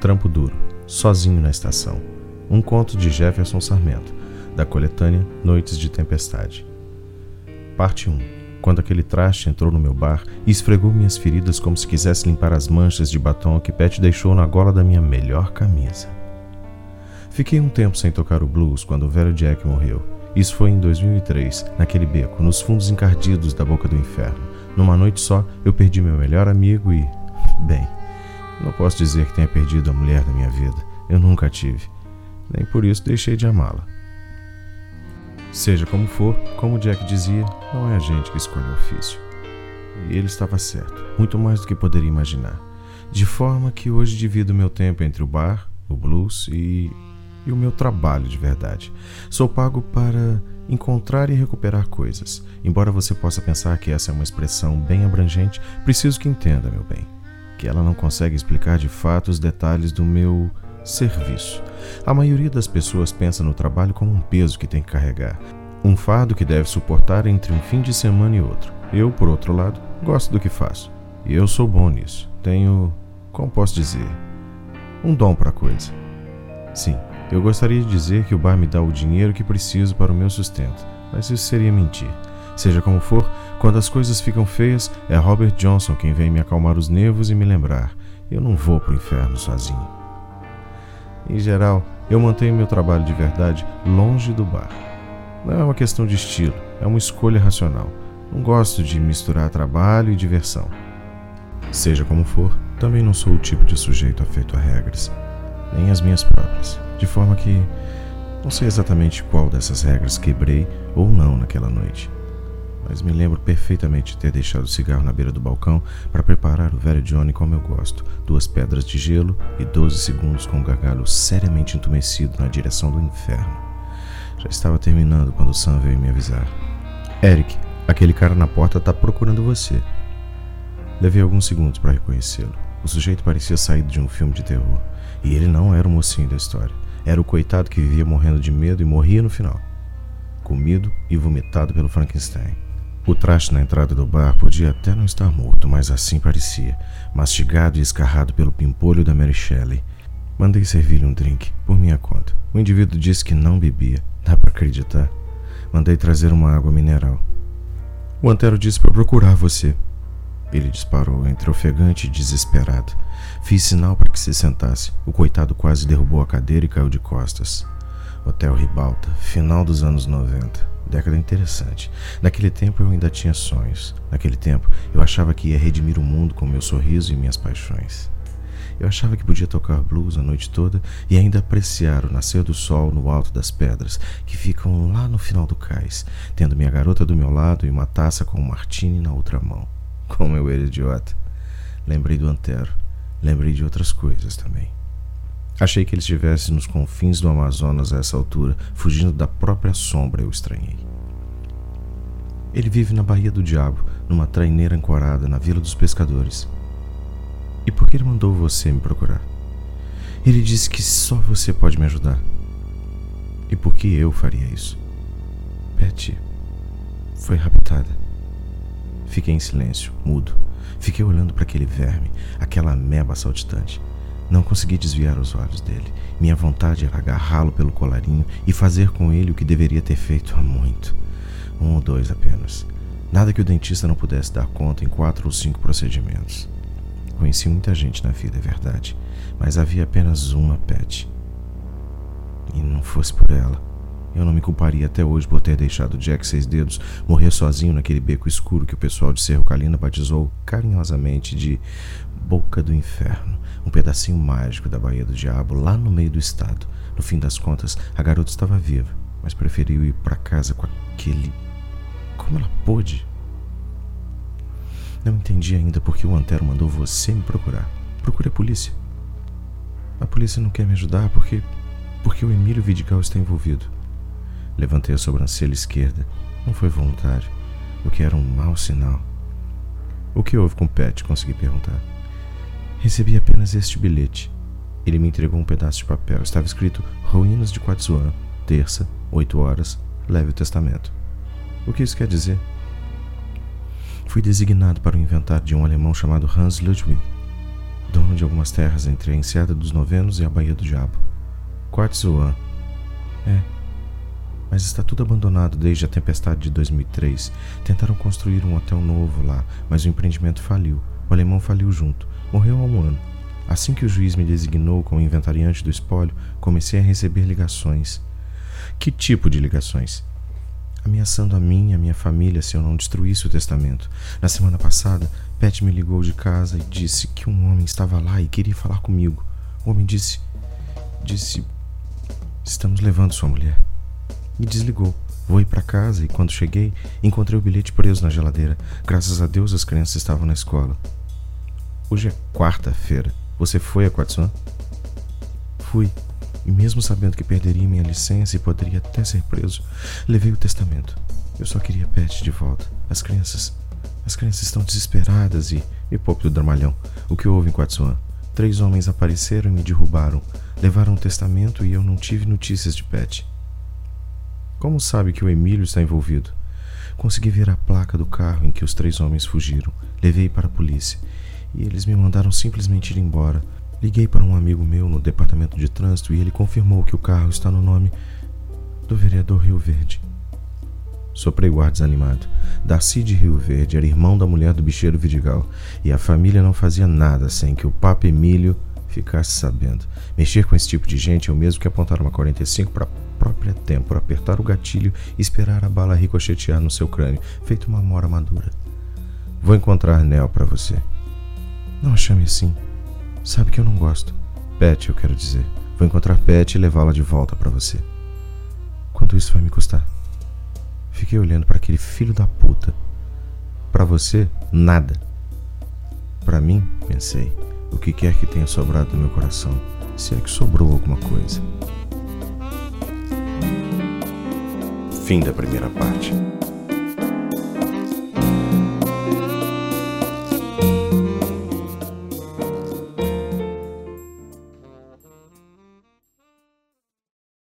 Trampo Duro, Sozinho na Estação. Um conto de Jefferson Sarmento, da coletânea Noites de Tempestade. Parte 1. Quando aquele traste entrou no meu bar e esfregou minhas feridas como se quisesse limpar as manchas de batom que Pet deixou na gola da minha melhor camisa. Fiquei um tempo sem tocar o blues quando o velho Jack morreu. Isso foi em 2003, naquele beco, nos fundos encardidos da boca do inferno. Numa noite só, eu perdi meu melhor amigo e. Bem, não posso dizer que tenha perdido a mulher da minha vida. Eu nunca tive. Nem por isso deixei de amá-la. Seja como for, como Jack dizia, não é a gente que escolhe o ofício. E ele estava certo, muito mais do que poderia imaginar. De forma que hoje divido meu tempo entre o bar, o blues e e o meu trabalho de verdade. Sou pago para encontrar e recuperar coisas. Embora você possa pensar que essa é uma expressão bem abrangente, preciso que entenda, meu bem, que ela não consegue explicar de fato os detalhes do meu serviço. A maioria das pessoas pensa no trabalho como um peso que tem que carregar, um fardo que deve suportar entre um fim de semana e outro. Eu, por outro lado, gosto do que faço. E eu sou bom nisso. Tenho, como posso dizer, um dom para a coisa. Sim, eu gostaria de dizer que o bar me dá o dinheiro que preciso para o meu sustento, mas isso seria mentir. Seja como for, quando as coisas ficam feias, é Robert Johnson quem vem me acalmar os nervos e me lembrar: eu não vou para o inferno sozinho. Em geral, eu mantenho meu trabalho de verdade longe do bar. Não é uma questão de estilo, é uma escolha racional. Não gosto de misturar trabalho e diversão. Seja como for, também não sou o tipo de sujeito afeito a regras, nem as minhas próprias de forma que não sei exatamente qual dessas regras quebrei ou não naquela noite. Mas me lembro perfeitamente de ter deixado o cigarro na beira do balcão para preparar o velho Johnny como eu gosto: duas pedras de gelo e 12 segundos com o gargalo seriamente entumecido na direção do inferno. Já estava terminando quando Sam veio me avisar: Eric, aquele cara na porta está procurando você. Levei alguns segundos para reconhecê-lo. O sujeito parecia saído de um filme de terror. E ele não era o mocinho da história. Era o coitado que vivia morrendo de medo e morria no final. Comido e vomitado pelo Frankenstein. O traste na entrada do bar podia até não estar morto, mas assim parecia, mastigado e escarrado pelo pimpolho da Mary Shelley. Mandei servir-lhe um drink, por minha conta. O indivíduo disse que não bebia. Dá para acreditar? Mandei trazer uma água mineral. O Antero disse para procurar você. Ele disparou entre ofegante e desesperado. Fiz sinal para que se sentasse. O coitado quase derrubou a cadeira e caiu de costas. Hotel Ribalta, final dos anos 90. Década interessante. Naquele tempo eu ainda tinha sonhos. Naquele tempo eu achava que ia redimir o mundo com meu sorriso e minhas paixões. Eu achava que podia tocar blues a noite toda e ainda apreciar o nascer do sol no alto das pedras que ficam lá no final do cais, tendo minha garota do meu lado e uma taça com um martini na outra mão. Como eu era idiota. Lembrei do Antero. Lembrei de outras coisas também. Achei que ele estivesse nos confins do Amazonas a essa altura, fugindo da própria sombra, eu estranhei. Ele vive na Baía do Diabo, numa traineira ancorada na Vila dos Pescadores. E por que ele mandou você me procurar? Ele disse que só você pode me ajudar. E por que eu faria isso? Betty foi raptada. Fiquei em silêncio, mudo. Fiquei olhando para aquele verme, aquela ameba saltitante. Não consegui desviar os olhos dele. Minha vontade era agarrá-lo pelo colarinho e fazer com ele o que deveria ter feito há muito. Um ou dois apenas. Nada que o dentista não pudesse dar conta em quatro ou cinco procedimentos. Conheci muita gente na vida, é verdade, mas havia apenas uma pet. E não fosse por ela, eu não me culparia até hoje por ter deixado Jack Seis Dedos morrer sozinho naquele beco escuro que o pessoal de Cerro Calina batizou carinhosamente de Boca do Inferno, um pedacinho mágico da Baía do Diabo lá no meio do estado. No fim das contas, a garota estava viva, mas preferiu ir para casa com aquele. Como ela pôde? Não entendi ainda por que o Antero mandou você me procurar. Procure a polícia. A polícia não quer me ajudar porque. porque o Emílio Vidigal está envolvido. Levantei a sobrancelha esquerda. Não foi voluntário, o que era um mau sinal. O que houve com Pet? Consegui perguntar. Recebi apenas este bilhete. Ele me entregou um pedaço de papel. Estava escrito Ruínas de Quatzuan, terça, oito horas, leve o testamento. O que isso quer dizer? Fui designado para o inventário de um alemão chamado Hans Ludwig. dono de algumas terras entre a Enseada dos Novenos e a Baía do Diabo. Quatzuan. É. Mas está tudo abandonado desde a tempestade de 2003. Tentaram construir um hotel novo lá, mas o empreendimento faliu. O alemão faliu junto. Morreu há um ano. Assim que o juiz me designou como inventariante do espólio, comecei a receber ligações. Que tipo de ligações? Ameaçando a mim e a minha família se eu não destruísse o testamento. Na semana passada, Pat me ligou de casa e disse que um homem estava lá e queria falar comigo. O homem disse: Disse. Estamos levando sua mulher. E desligou. Vou ir para casa e quando cheguei, encontrei o bilhete preso na geladeira. Graças a Deus as crianças estavam na escola. Hoje é quarta-feira. Você foi a Quatsuan? Fui. E mesmo sabendo que perderia minha licença e poderia até ser preso, levei o testamento. Eu só queria Pet de volta. As crianças. As crianças estão desesperadas e. Me poupe do dramalhão. O que houve em Quatsuan? Três homens apareceram e me derrubaram. Levaram o testamento e eu não tive notícias de Pet. Como sabe que o Emílio está envolvido? Consegui ver a placa do carro em que os três homens fugiram. Levei para a polícia e eles me mandaram simplesmente ir embora. Liguei para um amigo meu no departamento de trânsito e ele confirmou que o carro está no nome do vereador Rio Verde. Soprei o ar desanimado. Darcy de Rio Verde era irmão da mulher do bicheiro Vidigal e a família não fazia nada sem que o Papa Emílio ficasse sabendo. Mexer com esse tipo de gente é o mesmo que apontar uma 45 para a própria têmpora, apertar o gatilho e esperar a bala ricochetear no seu crânio, feito uma mora madura. Vou encontrar Nel para você. Não a chame assim. Sabe que eu não gosto. Pet, eu quero dizer. Vou encontrar Pet e levá-la de volta para você. Quanto isso vai me custar? Fiquei olhando para aquele filho da puta. Para você, nada. Para mim, pensei, o que quer que tenha sobrado do meu coração, se é que sobrou alguma coisa. Fim da primeira parte.